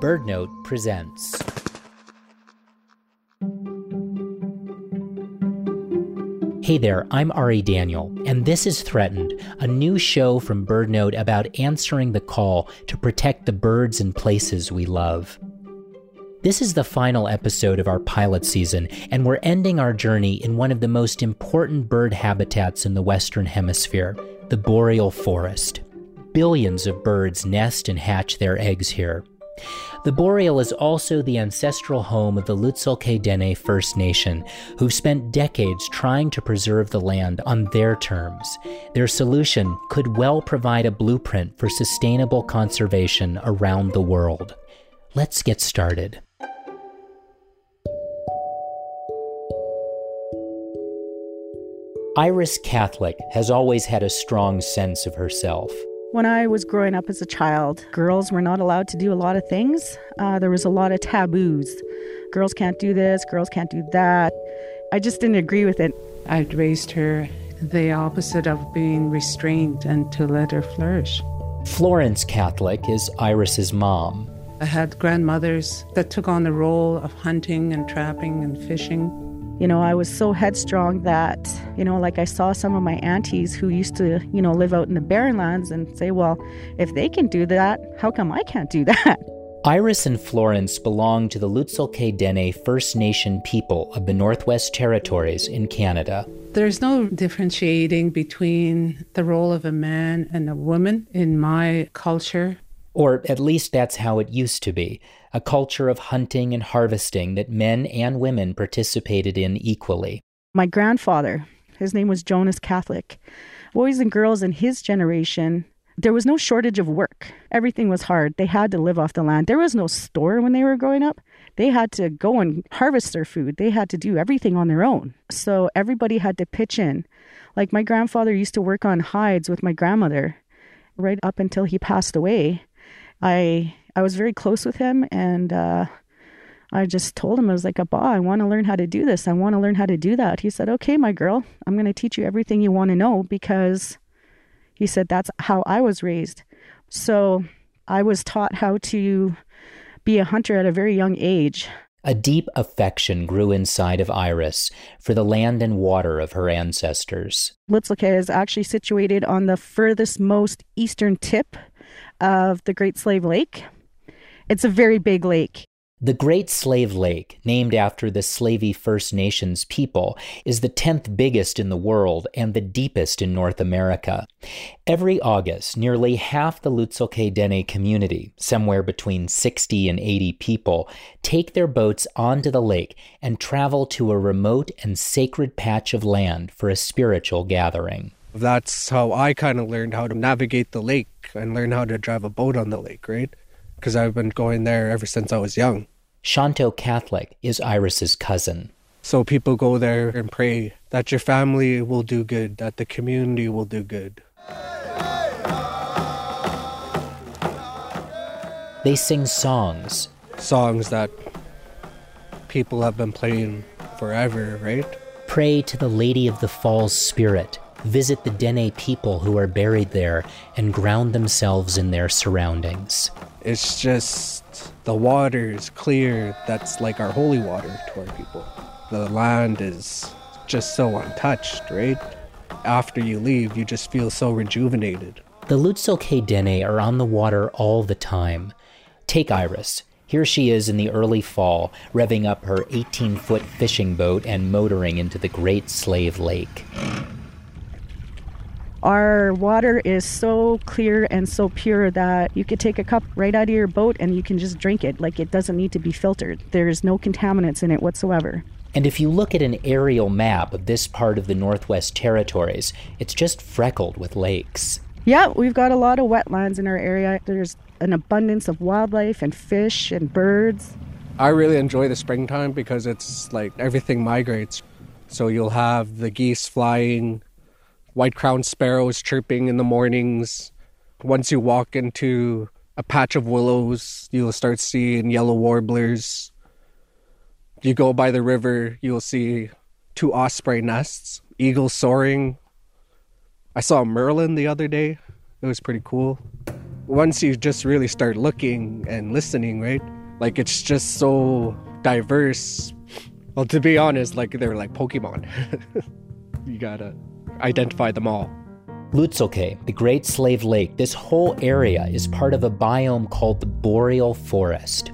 BirdNote presents. Hey there, I'm Ari Daniel, and this is Threatened, a new show from BirdNote about answering the call to protect the birds and places we love. This is the final episode of our pilot season, and we're ending our journey in one of the most important bird habitats in the Western Hemisphere, the boreal forest. Billions of birds nest and hatch their eggs here. The boreal is also the ancestral home of the Lutsel K'e Dene First Nation, who've spent decades trying to preserve the land on their terms. Their solution could well provide a blueprint for sustainable conservation around the world. Let's get started. Iris Catholique has always had a strong sense of herself. When I was growing up as a child, girls were not allowed to do a lot of things. Uh, there was a lot of taboos. Girls can't do this, girls can't do that. I just didn't agree with it. I raised her the opposite of being restrained and to let her flourish. Florence Catholique is Iris's mom. I had grandmothers that took on the role of hunting and trapping and fishing. You know, I was so headstrong that, you know, like I saw some of my aunties who used to, you know, live out in the barren lands and say, well, if they can do that, how come I can't do that? Iris and Florence belong to the Lutsel K'e Dene First Nation people of the Northwest Territories in Canada. There's no differentiating between the role of a man and a woman in my culture. Or at least that's how it used to be a culture of hunting and harvesting that men and women participated in equally. My grandfather, his name was Jonas Catholique. Boys and girls in his generation, there was no shortage of work. Everything was hard. They had to live off the land. There was no store when they were growing up. They had to go and harvest their food. They had to do everything on their own. So everybody had to pitch in. Like my grandfather used to work on hides with my grandmother right up until he passed away. I I was very close with him, and uh, I just told him I was like, "Abba, I want to learn how to do this. I want to learn how to do that." He said, "Okay, my girl, I'm going to teach you everything you want to know because," he said, "that's how I was raised." So I was taught how to be a hunter at a very young age. A deep affection grew inside of Iris for the land and water of her ancestors. Lutsel K'e is actually situated on the furthest most eastern tip of the Great Slave Lake. It's a very big lake. The Great Slave Lake, named after the Slavey First Nations people, is the 10th biggest in the world and the deepest in North America. Every August, nearly half the Lutsel K'e Dene community, somewhere between 60 and 80 people, take their boats onto the lake and travel to a remote and sacred patch of land for a spiritual gathering. That's how I kind of learned how to navigate the lake and learn how to drive a boat on the lake, right? Because I've been going there ever since I was young. Shanto Catholique is Iris's cousin. So people go there and pray that your family will do good, that the community will do good. They sing songs. Songs that people have been playing forever, right? Pray to the Lady of the Falls spirit. Visit the Dene people who are buried there and ground themselves in their surroundings. It's just the water is clear. That's like our holy water to our people. The land is just so untouched, right? After you leave, you just feel so rejuvenated. The Lutsel K'e Dene are on the water all the time. Take Iris. Here she is in the early fall, revving up her 18 foot fishing boat and motoring into the Great Slave Lake. Our water is so clear and so pure that you could take a cup right out of your boat and you can just drink it. Like it doesn't need to be filtered. There's no contaminants in it whatsoever. And if you look at an aerial map of this part of the Northwest Territories, it's just freckled with lakes. Yeah, we've got a lot of wetlands in our area. There's an abundance of wildlife and fish and birds. I really enjoy the springtime because it's like everything migrates. So you'll have the geese flying, white crowned sparrows chirping in the mornings. Once you walk into a patch of willows, you'll start seeing yellow warblers. You go by the river, you'll see two osprey nests, eagles soaring. I saw a merlin the other day. It was pretty cool. once you just really start looking and listening, right? Like it's just so diverse. Well, to be honest, like they're like Pokemon. you gotta identify them all. Lutsel K'e, the Great Slave Lake, this whole area is part of a biome called the Boreal Forest.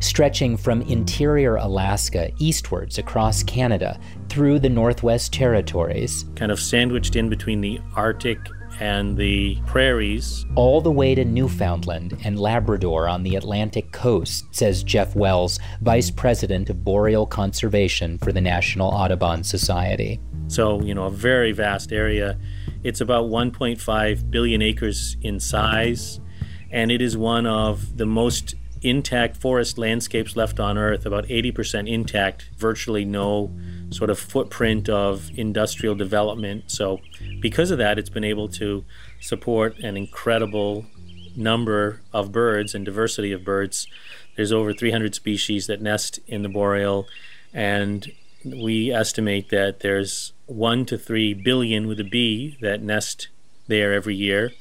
Stretching from interior Alaska eastwards across Canada through the Northwest Territories. Kind of sandwiched in between the Arctic and the prairies. All the way to Newfoundland and Labrador on the Atlantic coast, says Jeff Wells, Vice President of Boreal Conservation for the National Audubon Society. So, you know, a very vast area. It's about 1.5 billion acres in size, and it is one of the most intact forest landscapes left on Earth, about 80% intact, virtually no sort of footprint of industrial development. So, because of that, it's been able to support an incredible number of birds and diversity of birds. There's over 300 species that nest in the boreal, and we estimate that there's one to three billion with a B that nest there every year.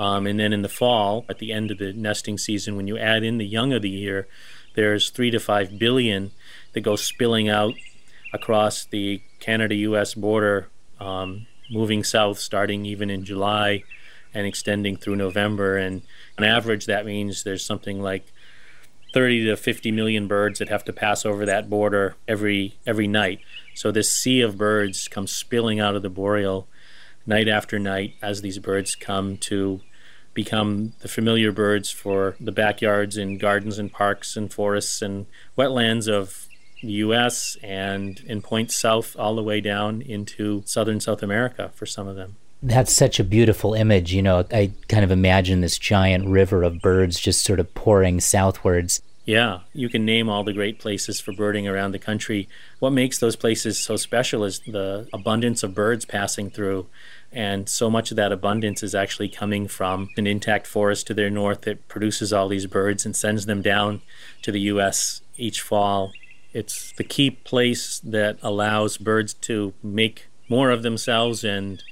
Um, and then in the fall, at the end of the nesting season, when you add in the young of the year, there's three to five billion that go spilling out across the Canada US border, um, moving south starting even in July and extending through November. And on average, that means there's something like 30 to 50 million birds that have to pass over that border every every night. So this sea of birds comes spilling out of the boreal night after night as these birds come to become the familiar birds for the backyards and gardens and parks and forests and wetlands of the US and in points south all the way down into southern South America for some of them. That's such a beautiful image. You know, I kind of imagine this giant river of birds just sort of pouring southwards. Yeah, you can name all the great places for birding around the country. What makes those places so special is the abundance of birds passing through. And so much of that abundance is actually coming from an intact forest to their north that produces all these birds and sends them down to the U.S. each fall. It's the key place that allows birds to make more of themselves and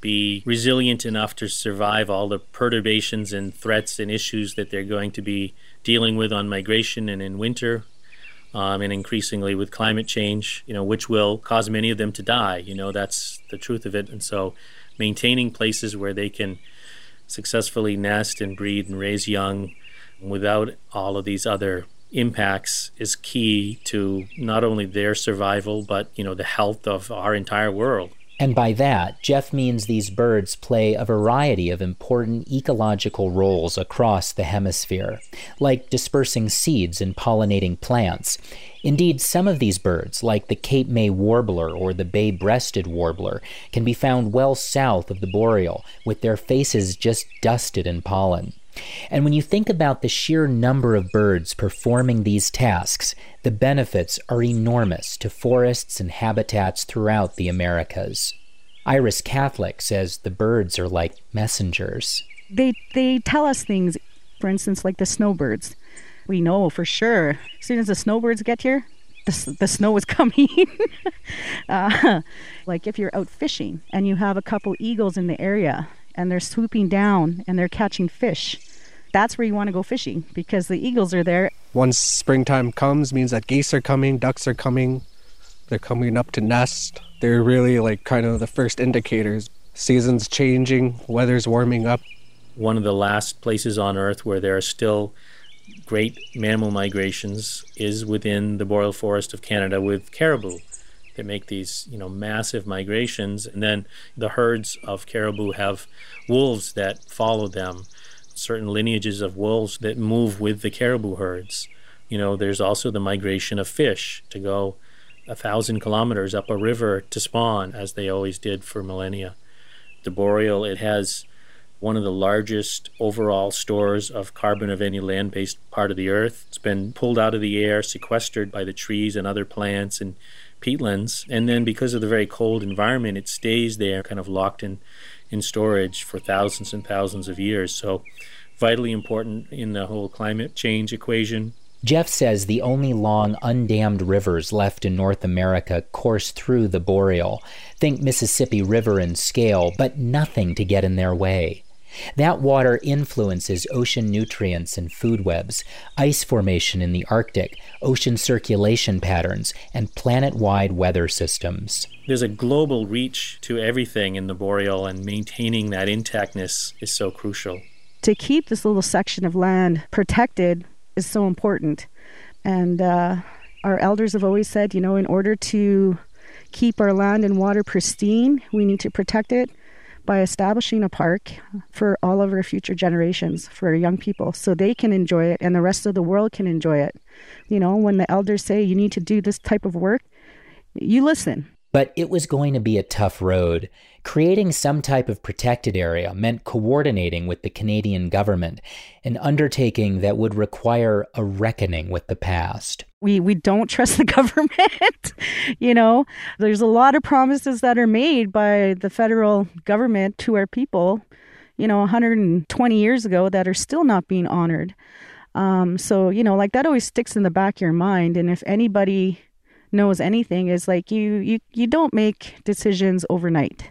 be resilient enough to survive all the perturbations and threats and issues that they're going to be dealing with on migration and in winter, um, and increasingly with climate change, you know, which will cause many of them to die. You know, that's the truth of it. And so, maintaining places where they can successfully nest and breed and raise young without all of these other impacts is key to not only their survival but you know the health of our entire world and by that, Jeff means these birds play a variety of important ecological roles across the hemisphere, like dispersing seeds and pollinating plants. Indeed, some of these birds, like the Cape May warbler or the bay breasted warbler, can be found well south of the boreal, with their faces just dusted in pollen. And when you think about the sheer number of birds performing these tasks, the benefits are enormous to forests and habitats throughout the Americas. Iris Catholique says the birds are like messengers. They they tell us things, for instance, like the snowbirds. We know for sure as soon as the snowbirds get here, the, the snow is coming. uh, like if you're out fishing and you have a couple eagles in the area and they're swooping down and they're catching fish. That's where you want to go fishing because the eagles are there. Once springtime comes, means that geese are coming, ducks are coming, they're coming up to nest. They're really like kind of the first indicators. Seasons changing, weather's warming up. One of the last places on Earth where there are still great mammal migrations is within the boreal forest of Canada with caribou that make these you know massive migrations and then the herds of caribou have wolves that follow them certain lineages of wolves that move with the caribou herds you know there's also the migration of fish to go a thousand kilometers up a river to spawn as they always did for millennia the boreal it has one of the largest overall stores of carbon of any land based part of the earth. It's been pulled out of the air, sequestered by the trees and other plants, and peatlands. And then because of the very cold environment, it stays there, kind of locked in, in storage for thousands and thousands of years. So, vitally important in the whole climate change equation. Jeff says the only long, undammed rivers left in North America course through the boreal. Think Mississippi River in scale, but nothing to get in their way. That water influences ocean nutrients and food webs, ice formation in the Arctic, ocean circulation patterns, and planet wide weather systems. There's a global reach to everything in the boreal, and maintaining that intactness is so crucial. To keep this little section of land protected is so important. And uh, our elders have always said, you know, in order to keep our land and water pristine, we need to protect it by establishing a park for all of our future generations, for our young people, so they can enjoy it and the rest of the world can enjoy it. You know, when the elders say you need to do this type of work, you listen. But it was going to be a tough road. Creating some type of protected area meant coordinating with the Canadian government, an undertaking that would require a reckoning with the past. We we don't trust the government. you know, there's a lot of promises that are made by the federal government to our people, you know, 120 years ago that are still not being honored. Um, so, you know, like that always sticks in the back of your mind. And if anybody knows anything, is like you you you don't make decisions overnight.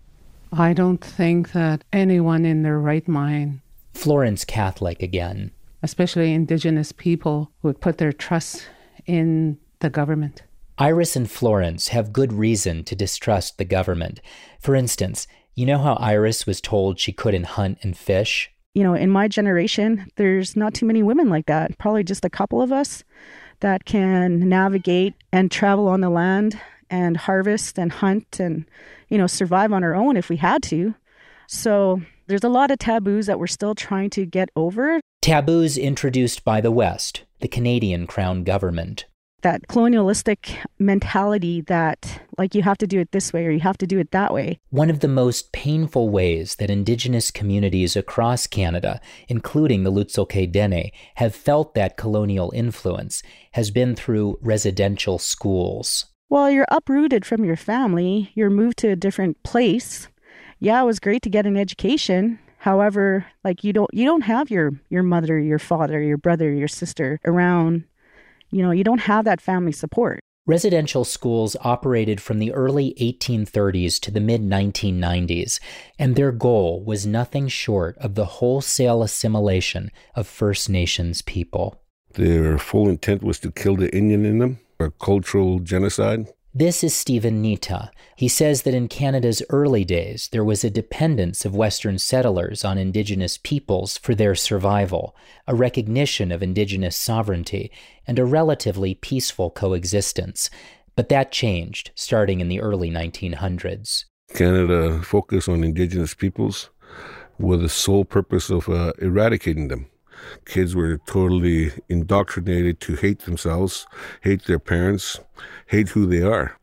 I don't think that anyone in their right mind, Florence Catholique again, especially Indigenous people, would put their trust in the government. Iris and Florence have good reason to distrust the government. For instance, you know how Iris was told she couldn't hunt and fish? You know, in my generation, there's not too many women like that, probably just a couple of us that can navigate and travel on the land and harvest and hunt and, you know, survive on our own if we had to. So there's a lot of taboos that we're still trying to get over. Taboos introduced by the West, the Canadian Crown government. That colonialistic mentality that, like, you have to do it this way or you have to do it that way. One of the most painful ways that Indigenous communities across Canada, including the Lutselk'é Dene, have felt that colonial influence has been through residential schools. Well, you're uprooted from your family, you're moved to a different place. Yeah, it was great to get an education. However, like you don't you don't have your your mother, your father, your brother, your sister around. You know, you don't have that family support. Residential schools operated from the early 1830s to the mid 1990s, and their goal was nothing short of the wholesale assimilation of First Nations people. Their full intent was to kill the Indian in them a cultural genocide? This is Steven Nitah. He says that in Canada's early days, there was a dependence of Western settlers on Indigenous peoples for their survival, a recognition of Indigenous sovereignty, and a relatively peaceful coexistence. But that changed starting in the early 1900s. Canada focused on Indigenous peoples with the sole purpose of uh, eradicating them. Kids were totally indoctrinated to hate themselves, hate their parents, hate who they are.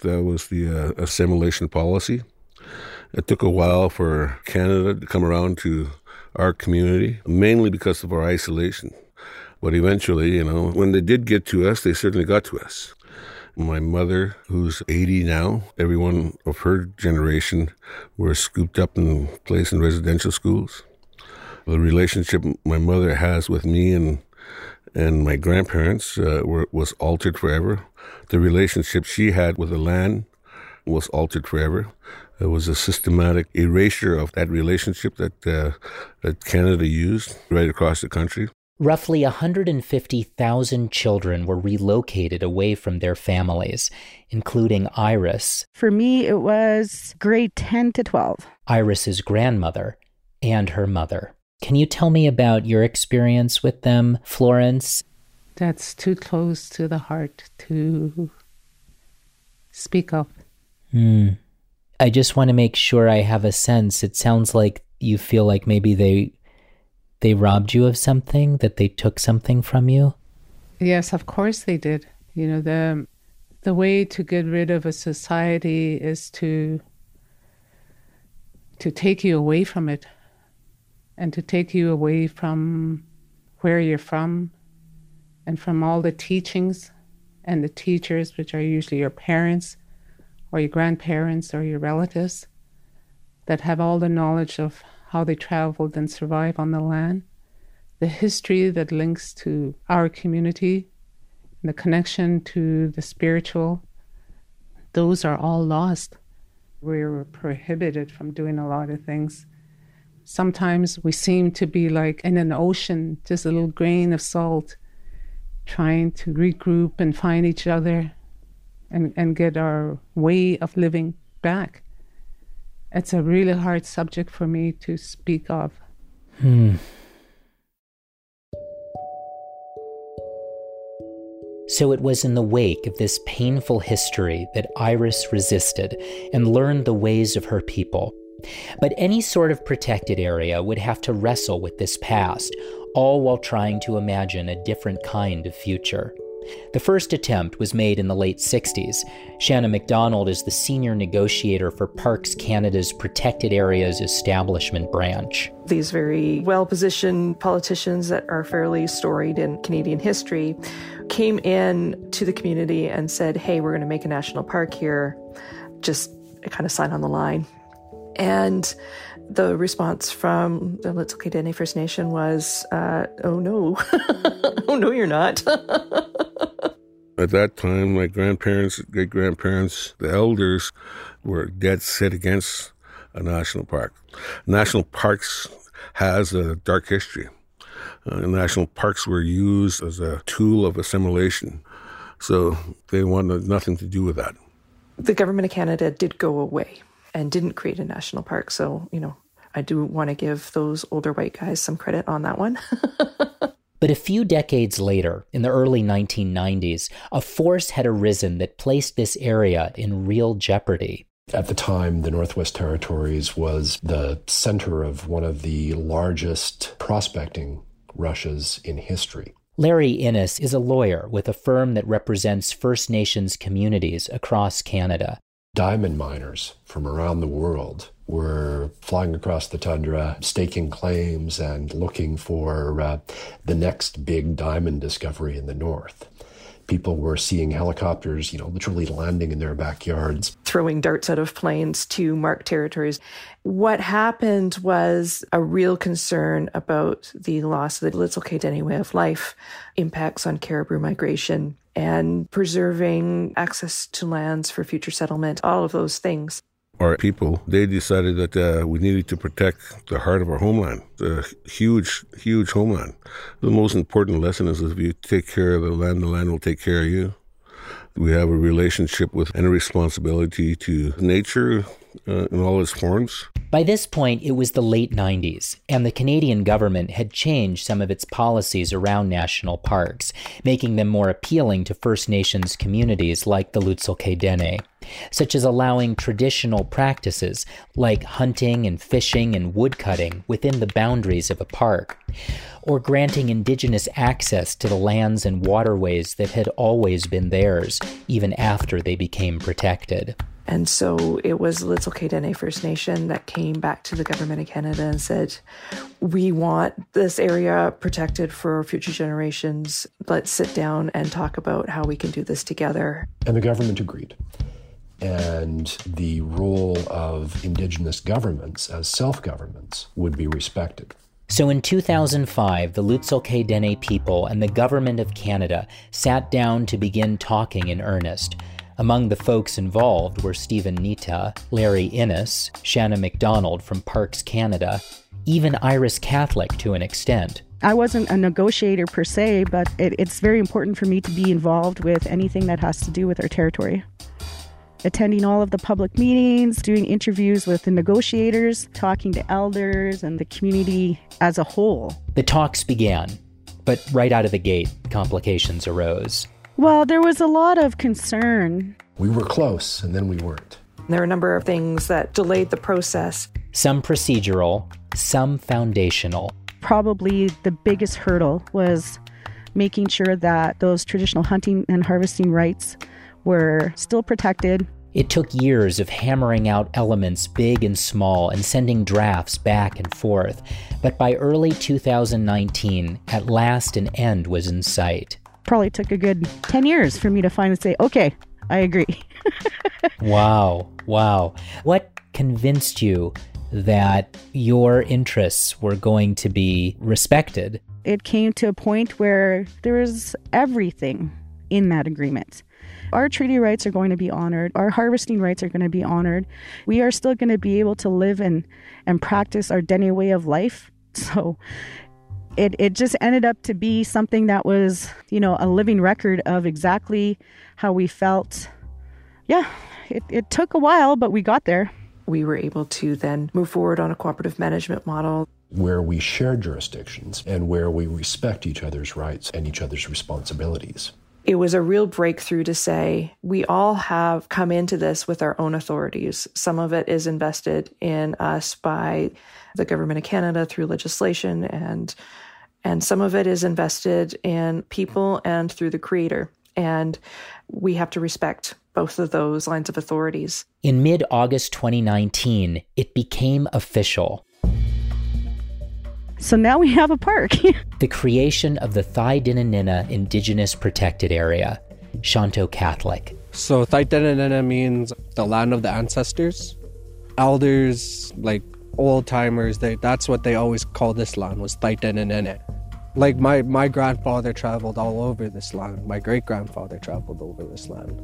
That was the uh, assimilation policy. It took a while for Canada to come around to our community, mainly because of our isolation. But eventually, you know, when they did get to us, they certainly got to us. My mother, who's 80 now, everyone of her generation were scooped up and placed in residential schools the relationship my mother has with me and and my grandparents uh, were, was altered forever. The relationship she had with the land was altered forever. It was a systematic erasure of that relationship that uh, that Canada used right across the country. Roughly 150,000 children were relocated away from their families, including Iris. For me, it was grade 10 to 12. Iris's grandmother and her mother. Can you tell me about your experience with them, Florence? That's too close to the heart to speak of. Hmm. I just want to make sure I have a sense. It sounds like you feel like maybe they they robbed you of something, that they took something from you. Yes, of course they did. You know, the the way to get rid of a society is to to take you away from it and to take you away from where you're from and from all the teachings and the teachers, which are usually your parents or your grandparents or your relatives, that have all the knowledge of how they traveled and survived on the land, the history that links to our community, the connection to the spiritual, those are all lost. We're prohibited from doing a lot of things sometimes we seem to be like in an ocean, just a little grain of salt, trying to regroup and find each other and, and get our way of living back. It's a really hard subject for me to speak of. Hmm. So it was in the wake of this painful history that Iris resisted and learned the ways of her people. But any sort of protected area would have to wrestle with this past, all while trying to imagine a different kind of future. The first attempt was made in the late 60s. Shannon McDonald is the senior negotiator for Parks Canada's Protected Areas Establishment Branch. These very well positioned politicians that are fairly storied in Canadian history came in to the community and said, Hey, we're going to make a national park here. Just kind of sign on the line. And the response from the Lhetz'el Dene First Nation was, uh, oh no, oh no, you're not. At that time, my grandparents, great grandparents, the elders were dead set against a national park. National parks has a dark history. Uh, national parks were used as a tool of assimilation, so they wanted nothing to do with that. The government of Canada did go away and didn't create a national park, so you know I do want to give those older white guys some credit on that one. But a few decades later, in the early 1990s, a force had arisen that placed this area in real jeopardy. At the time, the Northwest Territories was the center of one of the largest prospecting rushes in history. Larry Innes is a lawyer with a firm that represents First Nations communities across Canada. Diamond miners from around the world were flying across the tundra, staking claims and looking for uh, the next big diamond discovery in the north. People were seeing helicopters, you know, literally landing in their backyards, throwing darts out of planes to mark territories. What happened was a real concern about the loss of the Lhetz'el Dene way of life, impacts on caribou migration, and preserving access to lands for future settlement, all of those things our people, they decided that uh, we needed to protect the heart of our homeland, the huge, huge homeland. The most important lesson is if you take care of the land, the land will take care of you. We have a relationship with and a responsibility to nature uh, in all its forms. By this point, it was the late 90s, and the Canadian government had changed some of its policies around national parks, making them more appealing to First Nations communities like the Lhetz'el Dene such as allowing traditional practices like hunting and fishing and woodcutting within the boundaries of a park, or granting indigenous access to the lands and waterways that had always been theirs, even after they became protected. And so it was Lhetz'el Dene First Nation that came back to the government of Canada and said, We want this area protected for future generations. Let's sit down and talk about how we can do this together. And the government agreed and the role of indigenous governments as self governments would be respected. So in 2005, the Lhetz'el Dene people and the Government of Canada sat down to begin talking in earnest. Among the folks involved were Steven Nitah, Larry Innes, Shanna McDonald from Parks Canada, even Iris Catholique to an extent. I wasn't a negotiator per se, but it, it's very important for me to be involved with anything that has to do with our territory attending all of the public meetings, doing interviews with the negotiators, talking to elders and the community as a whole. The talks began, but right out of the gate, complications arose. Well, there was a lot of concern. We were close, and then we weren't. There were a number of things that delayed the process. Some procedural, some foundational. Probably the biggest hurdle was making sure that those traditional hunting and harvesting rights were still protected. It took years of hammering out elements big and small and sending drafts back and forth, but by early 2019, at last an end was in sight. Probably took a good 10 years for me to finally say, okay, I agree. wow, wow. What convinced you that your interests were going to be respected? It came to a point where there was everything in that agreement. Our treaty rights are going to be honored. Our harvesting rights are going to be honored. We are still going to be able to live and, and practice our Dene way of life. So it, it just ended up to be something that was, you know, a living record of exactly how we felt. Yeah, it, it took a while, but we got there. We were able to then move forward on a cooperative management model. Where we share jurisdictions and where we respect each other's rights and each other's responsibilities. It was a real breakthrough to say we all have come into this with our own authorities. Some of it is invested in us by the government of Canada through legislation and and some of it is invested in people and through the creator. And we have to respect both of those lines of authorities. In mid August 2019, it became official. So now we have a park. the creation of the Thaidene Nëné Indigenous Protected Area, Shanto Catholique. So Thaidene Nëné means the land of the ancestors. Elders, like old timers, they, that's what they always called this land was Thaidene Nëné. Like my, my grandfather traveled all over this land. My great grandfather traveled over this land.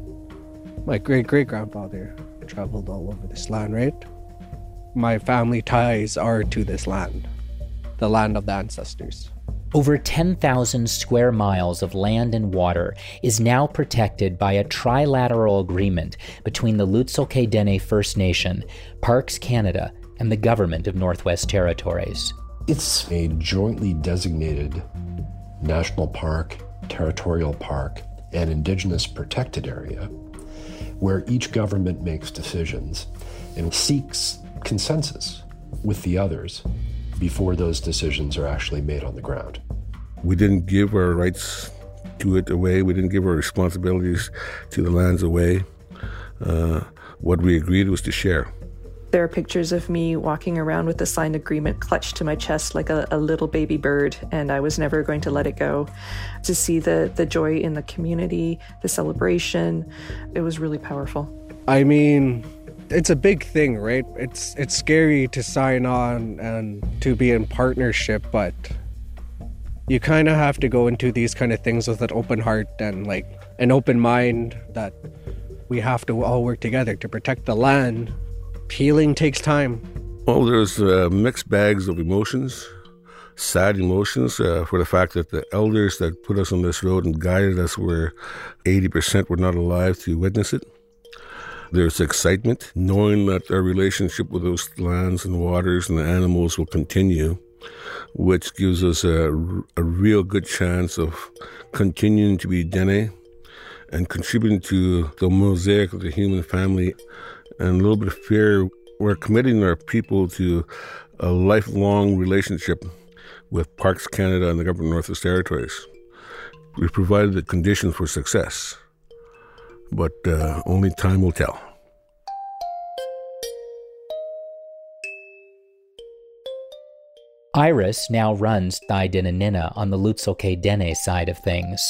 My great great grandfather traveled all over this land, right? My family ties are to this land, the land of the ancestors. Over 10,000 square miles of land and water is now protected by a trilateral agreement between the Lutselk'é Dene First Nation, Parks Canada, and the government of Northwest Territories. It's a jointly designated national park, territorial park, and indigenous protected area where each government makes decisions and seeks consensus with the others before those decisions are actually made on the ground. We didn't give our rights to it away, we didn't give our responsibilities to the lands away. Uh, what we agreed was to share. There are pictures of me walking around with a signed agreement clutched to my chest like a, a, little baby bird, and I was never going to let it go. To see the, the joy in the community, the celebration, it was really powerful. I mean, it's a big thing, right? It's it's scary to sign on and to be in partnership, but you kind of have to go into these kind of things with an open heart and like an open mind that we have to all work together to protect the land Healing takes time. Well, there's uh, mixed bags of emotions, sad emotions uh, for the fact that the elders that put us on this road and guided us were 80% were not alive to witness it. There's excitement, knowing that our relationship with those lands and waters and the animals will continue, which gives us a, a real good chance of continuing to be Dene and contributing to the mosaic of the human family and a little bit of fear. We're committing our people to a lifelong relationship with Parks Canada and the government of Northwest Territories. We've provided the conditions for success, but uh, only time will tell. Iris now runs Thaidene Nëné on the Lutselk'é Dene side of things.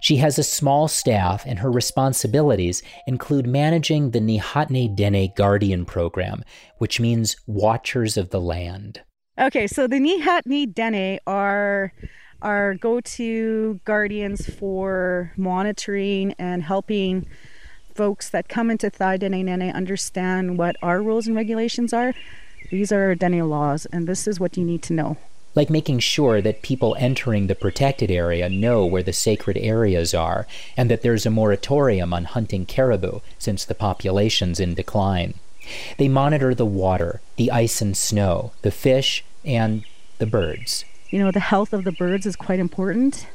She has a small staff, and her responsibilities include managing the Ni Hat'ni Dene Guardian Program, which means Watchers of the Land. Okay, so the Ni Hat'ni Dene are our go-to guardians for monitoring and helping folks that come into Thaidene Nëné understand what our rules and regulations are these are Dene laws, and this is what you need to know. Like making sure that people entering the protected area know where the sacred areas are, and that there's a moratorium on hunting caribou since the population's in decline. They monitor the water, the ice and snow, the fish, and the birds. You know, the health of the birds is quite important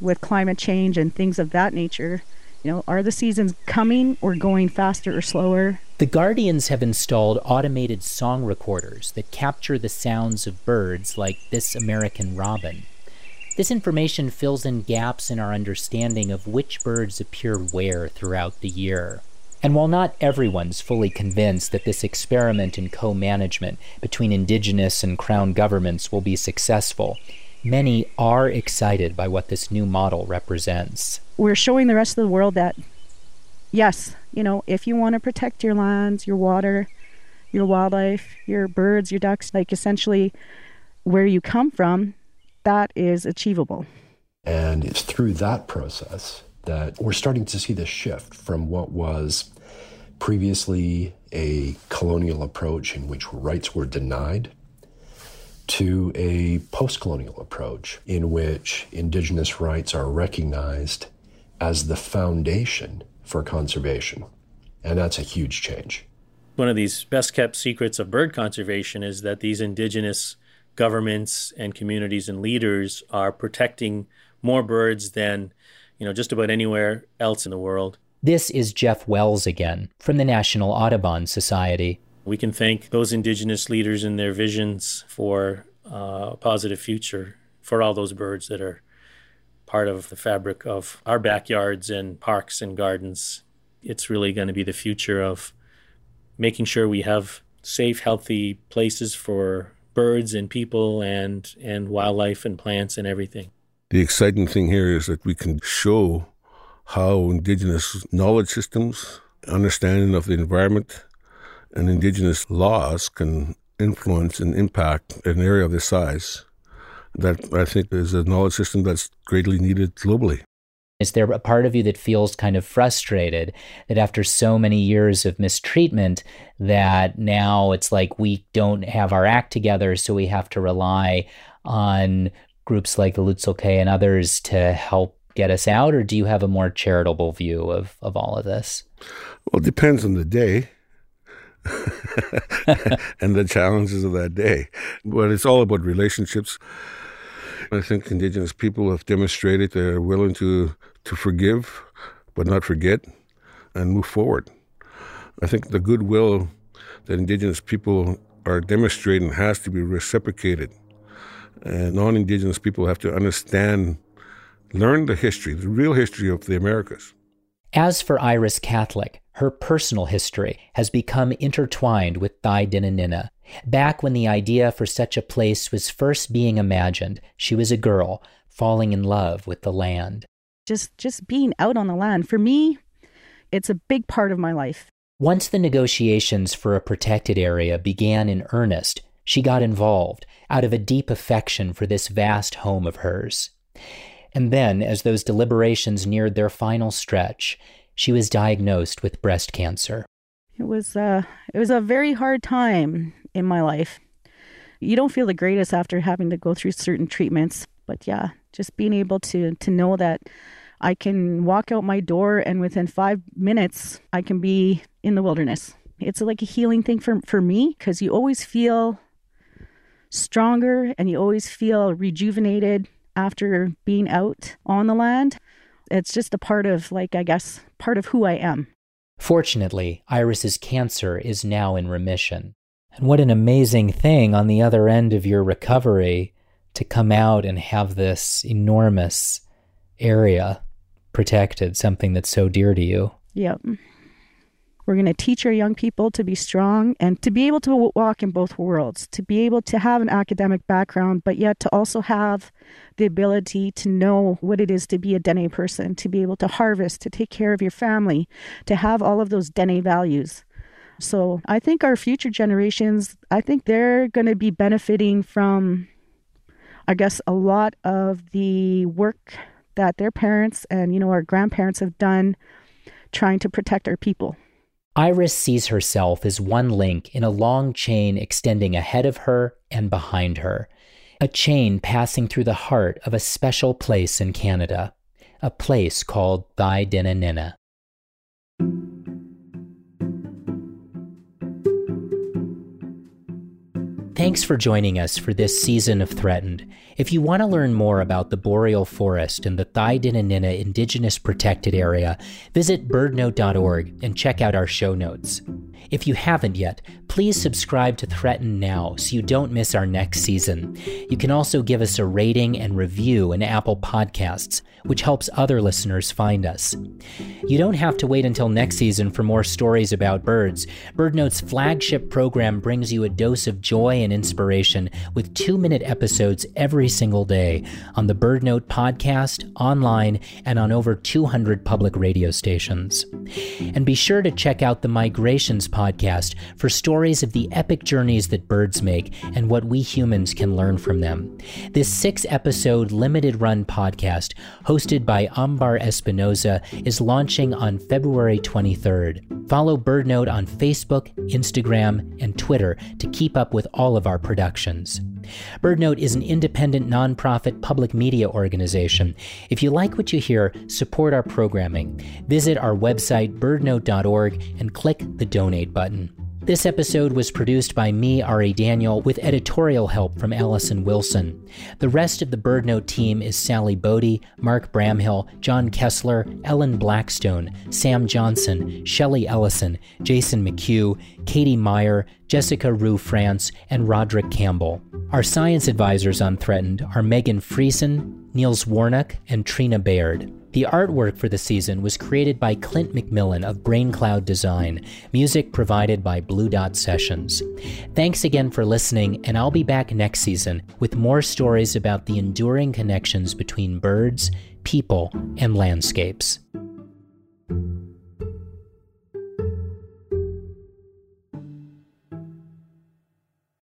with climate change and things of that nature. You know, are the seasons coming or going faster or slower? The Guardians have installed automated song recorders that capture the sounds of birds like this American robin. This information fills in gaps in our understanding of which birds appear where throughout the year. And while not everyone's fully convinced that this experiment in co management between indigenous and crown governments will be successful, many are excited by what this new model represents we're showing the rest of the world that yes, you know, if you want to protect your lands, your water, your wildlife, your birds, your ducks, like essentially where you come from, that is achievable. And it's through that process that we're starting to see this shift from what was previously a colonial approach in which rights were denied to a post colonial approach in which Indigenous rights are recognized as the foundation for conservation. And that's a huge change. One of these best kept secrets of bird conservation is that these Indigenous governments and communities and leaders are protecting more birds than you know just about anywhere else in the world. This is Jeff Wells again from the National Audubon Society. We can thank those Indigenous leaders and their visions for uh, a positive future for all those birds that are part of the fabric of our backyards and parks and gardens. It's really going to be the future of making sure we have safe, healthy places for birds and people and, and wildlife and plants and everything. The exciting thing here is that we can show how indigenous knowledge systems, understanding of the environment, and indigenous laws can influence and impact an area of this size. That I think is a knowledge system that's greatly needed globally. Is there a part of you that feels kind of frustrated that after so many years of mistreatment, that now it's like we don't have our act together, so we have to rely on groups like the Lutselk'e and others to help get us out, or do you have a more charitable view of, of all of this? Well, it depends on the day and the challenges of that day. But it's all about relationships. I think Indigenous people have demonstrated they're willing to, to forgive, but not forget, and move forward. I think the goodwill that Indigenous people are demonstrating has to be reciprocated. And non Indigenous people have to understand learn the history, the real history of the Americas. As for Iris Catholique, her personal history has become intertwined with Thaidene Nëné. Back when the idea for such a place was first being imagined, she was a girl falling in love with the land. Just just being out on the land for me, it's a big part of my life. Once the negotiations for a protected area began in earnest, she got involved out of a deep affection for this vast home of hers. And then, as those deliberations neared their final stretch, she was diagnosed with breast cancer. It was uh, it was a very hard time in my life. You don't feel the greatest after having to go through certain treatments, but yeah, just being able to to know that I can walk out my door and within five minutes I can be in the wilderness. It's like a healing thing for for me because you always feel stronger and you always feel rejuvenated after being out on the land. It's just a part of, like, I guess, part of who I am. Fortunately, Iris's cancer is now in remission. And what an amazing thing on the other end of your recovery to come out and have this enormous area protected, something that's so dear to you. Yep. We're going to teach our young people to be strong and to be able to walk in both worlds, to be able to have an academic background, but yet to also have the ability to know what it is to be a Dene person, to be able to harvest, to take care of your family, to have all of those Dene values. So I think our future generations, I think they're going to be benefiting from, I guess, a lot of the work that their parents and, you know, our grandparents have done trying to protect our people. Iris sees herself as one link in a long chain extending ahead of her and behind her, a chain passing through the heart of a special place in Canada, a place called Thaidene Nëné. Thanks for joining us for this season of Threatened. If you want to learn more about the boreal forest and the Thaidene Nëné Indigenous Protected Area, visit birdnote.org and check out our show notes. If you haven't yet, please subscribe to Threaten now so you don't miss our next season. You can also give us a rating and review in Apple Podcasts, which helps other listeners find us. You don't have to wait until next season for more stories about birds. BirdNote's flagship program brings you a dose of joy and inspiration with two minute episodes every single day on the BirdNote podcast, online, and on over 200 public radio stations. And be sure to check out the Migrations Podcast for stories of the epic journeys that birds make and what we humans can learn from them. This six episode limited run podcast, hosted by Ambar Espinoza, is launching on February 23rd. Follow BirdNote on Facebook, Instagram, and Twitter to keep up with all of our productions. BirdNote is an independent nonprofit public media organization. If you like what you hear, support our programming. Visit our website, birdnote.org, and click the donate button. This episode was produced by me, Ari Daniel, with editorial help from Allison Wilson. The rest of the BirdNote team is Sally Bodie, Mark Bramhill, John Kessler, Ellen Blackstone, Sam Johnson, Shelley Ellison, Jason McHugh, Katie Meyer, Jessica Rue France, and Roderick Campbell. Our science advisors on Threatened are Megan Friesen, Nils Warnock, and Trina Bayard. The artwork for the season was created by Clint McMillan of BrainCloud Design, music provided by Blue Dot Sessions. Thanks again for listening, and I'll be back next season with more stories about the enduring connections between birds, people, and landscapes.